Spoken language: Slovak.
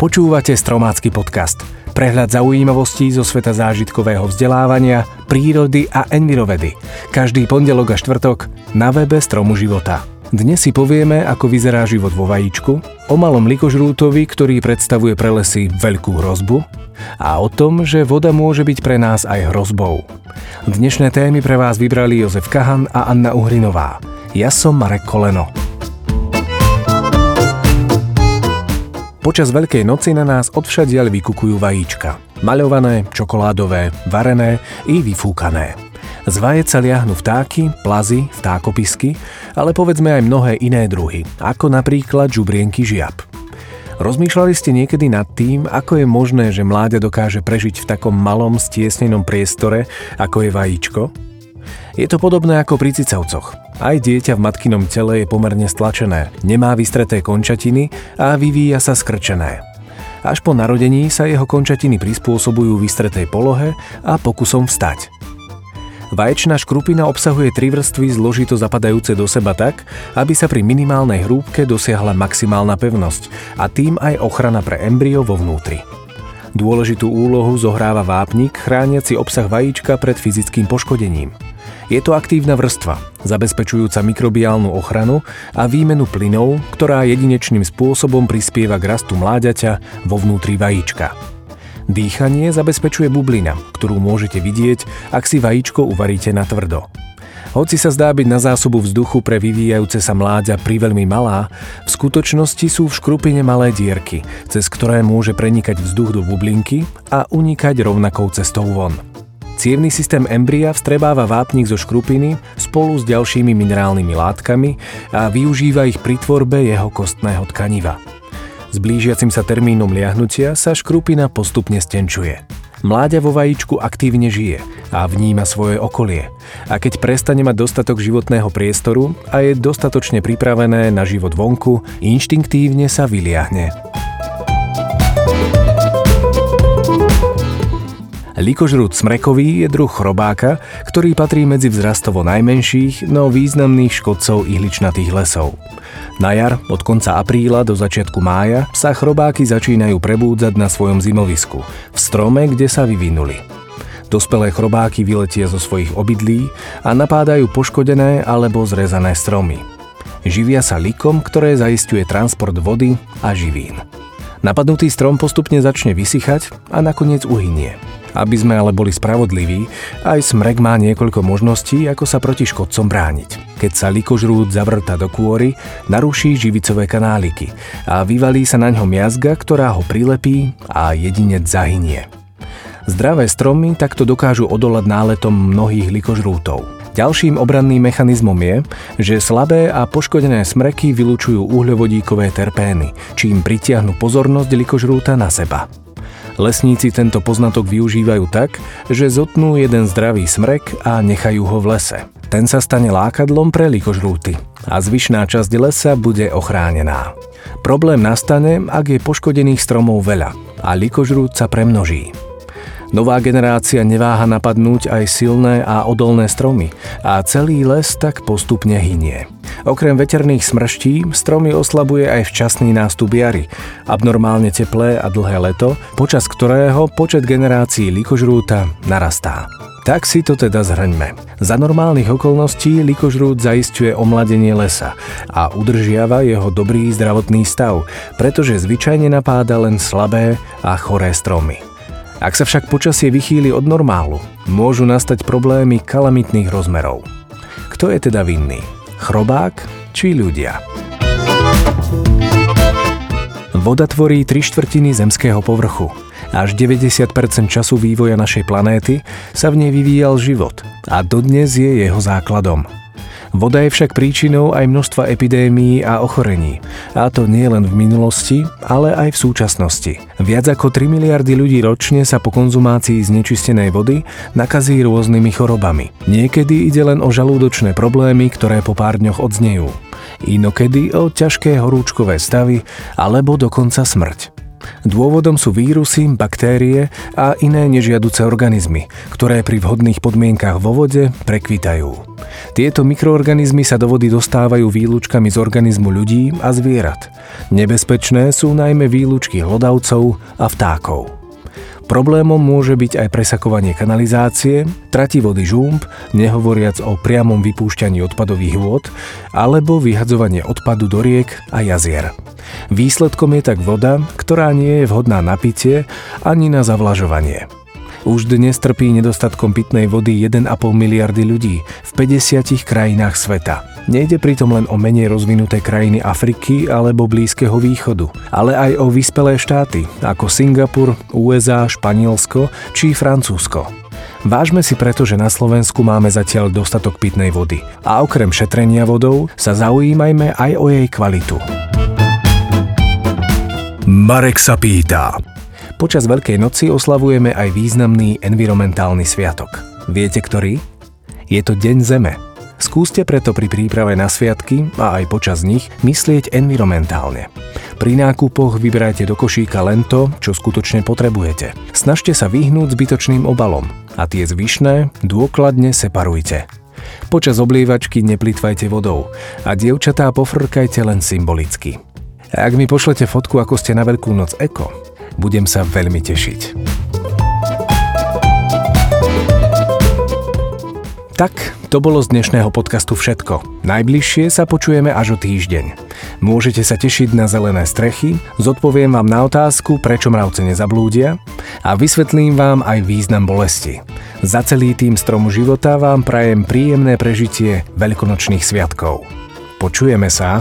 Počúvate Stromácky podcast. Prehľad zaujímavostí zo sveta zážitkového vzdelávania, prírody a envirovedy. Každý pondelok a štvrtok na webe Stromu života. Dnes si povieme, ako vyzerá život vo vajíčku, o malom likožrútovi, ktorý predstavuje pre lesy veľkú hrozbu a o tom, že voda môže byť pre nás aj hrozbou. Dnešné témy pre vás vybrali Jozef Kahan a Anna Uhrinová. Ja som Marek Koleno. Počas Veľkej noci na nás odvšadiaľ vykukujú vajíčka. Maľované, čokoládové, varené i vyfúkané. Z vajec sa liahnu vtáky, plazy, vtákopisky, ale povedzme aj mnohé iné druhy, ako napríklad žubrienky žiab. Rozmýšľali ste niekedy nad tým, ako je možné, že mláďa dokáže prežiť v takom malom stiesnenom priestore, ako je vajíčko? Je to podobné ako pri cicavcoch. Aj dieťa v matkinom tele je pomerne stlačené, nemá vystreté končatiny a vyvíja sa skrčené. Až po narodení sa jeho končatiny prispôsobujú vystretej polohe a pokusom vstať. Vaječná škrupina obsahuje tri vrstvy zložito zapadajúce do seba tak, aby sa pri minimálnej hrúbke dosiahla maximálna pevnosť a tým aj ochrana pre embryo vo vnútri. Dôležitú úlohu zohráva vápnik chrániaci obsah vajíčka pred fyzickým poškodením – je to aktívna vrstva, zabezpečujúca mikrobiálnu ochranu a výmenu plynov, ktorá jedinečným spôsobom prispieva k rastu mláďaťa vo vnútri vajíčka. Dýchanie zabezpečuje bublina, ktorú môžete vidieť, ak si vajíčko uvaríte na tvrdo. Hoci sa zdá byť na zásobu vzduchu pre vyvíjajúce sa mláďa priveľmi malá, v skutočnosti sú v škrupine malé dierky, cez ktoré môže prenikať vzduch do bublinky a unikať rovnakou cestou von. Cievný systém embria vstrebáva vápnik zo škrupiny spolu s ďalšími minerálnymi látkami a využíva ich pri tvorbe jeho kostného tkaniva. S blížiacim sa termínom liahnutia sa škrupina postupne stenčuje. Mláďa vo vajíčku aktívne žije a vníma svoje okolie. A keď prestane mať dostatok životného priestoru a je dostatočne pripravené na život vonku, inštinktívne sa vyliahne. Likožrút smrekový je druh chrobáka, ktorý patrí medzi vzrastovo najmenších, no významných škodcov ihličnatých lesov. Na jar, od konca apríla do začiatku mája, sa chrobáky začínajú prebúdzať na svojom zimovisku, v strome, kde sa vyvinuli. Dospelé chrobáky vyletia zo svojich obydlí a napádajú poškodené alebo zrezané stromy. Živia sa likom, ktoré zaistuje transport vody a živín. Napadnutý strom postupne začne vysychať a nakoniec uhynie. Aby sme ale boli spravodliví, aj smrek má niekoľko možností, ako sa proti škodcom brániť. Keď sa likožrút zavrta do kôry, naruší živicové kanáliky a vyvalí sa na ňo miazga, ktorá ho prilepí a jedinec zahynie. Zdravé stromy takto dokážu odolať náletom mnohých likožrútov. Ďalším obranným mechanizmom je, že slabé a poškodené smreky vylúčujú uhľovodíkové terpény, čím pritiahnu pozornosť likožrúta na seba. Lesníci tento poznatok využívajú tak, že zotnú jeden zdravý smrek a nechajú ho v lese. Ten sa stane lákadlom pre likožrúty a zvyšná časť lesa bude ochránená. Problém nastane, ak je poškodených stromov veľa a likožrút sa premnoží. Nová generácia neváha napadnúť aj silné a odolné stromy a celý les tak postupne hynie. Okrem veterných smrští stromy oslabuje aj včasný nástup jary, abnormálne teplé a dlhé leto, počas ktorého počet generácií likožrúta narastá. Tak si to teda zhrňme. Za normálnych okolností likožrút zaistuje omladenie lesa a udržiava jeho dobrý zdravotný stav, pretože zvyčajne napáda len slabé a choré stromy. Ak sa však počasie vychýli od normálu, môžu nastať problémy kalamitných rozmerov. Kto je teda vinný? Chrobák či ľudia? Voda tvorí tri štvrtiny zemského povrchu. Až 90% času vývoja našej planéty sa v nej vyvíjal život a dodnes je jeho základom – Voda je však príčinou aj množstva epidémií a ochorení. A to nie len v minulosti, ale aj v súčasnosti. Viac ako 3 miliardy ľudí ročne sa po konzumácii znečistenej vody nakazí rôznymi chorobami. Niekedy ide len o žalúdočné problémy, ktoré po pár dňoch odznejú. Inokedy o ťažké horúčkové stavy alebo dokonca smrť. Dôvodom sú vírusy, baktérie a iné nežiaduce organizmy, ktoré pri vhodných podmienkach vo vode prekvitajú. Tieto mikroorganizmy sa do vody dostávajú výlučkami z organizmu ľudí a zvierat. Nebezpečné sú najmä výlučky hlodavcov a vtákov. Problémom môže byť aj presakovanie kanalizácie, trati vody žúmb, nehovoriac o priamom vypúšťaní odpadových vôd, alebo vyhadzovanie odpadu do riek a jazier. Výsledkom je tak voda, ktorá nie je vhodná na pitie ani na zavlažovanie. Už dnes trpí nedostatkom pitnej vody 1,5 miliardy ľudí v 50 krajinách sveta. Nejde pritom len o menej rozvinuté krajiny Afriky alebo Blízkeho východu, ale aj o vyspelé štáty ako Singapur, USA, Španielsko či Francúzsko. Vážme si preto, že na Slovensku máme zatiaľ dostatok pitnej vody a okrem šetrenia vodou sa zaujímajme aj o jej kvalitu. Marek sa pýta. Počas Veľkej noci oslavujeme aj významný environmentálny sviatok. Viete ktorý? Je to Deň Zeme. Skúste preto pri príprave na sviatky a aj počas nich myslieť environmentálne. Pri nákupoch vyberajte do košíka len to, čo skutočne potrebujete. Snažte sa vyhnúť zbytočným obalom a tie zvyšné dôkladne separujte. Počas oblievačky neplitvajte vodou a dievčatá pofrkajte len symbolicky. Ak mi pošlete fotku, ako ste na Veľkú noc eko, budem sa veľmi tešiť. Tak, to bolo z dnešného podcastu všetko. Najbližšie sa počujeme až o týždeň. Môžete sa tešiť na zelené strechy, zodpoviem vám na otázku, prečo mravce nezablúdia a vysvetlím vám aj význam bolesti. Za celý tým stromu života vám prajem príjemné prežitie veľkonočných sviatkov. Počujeme sa.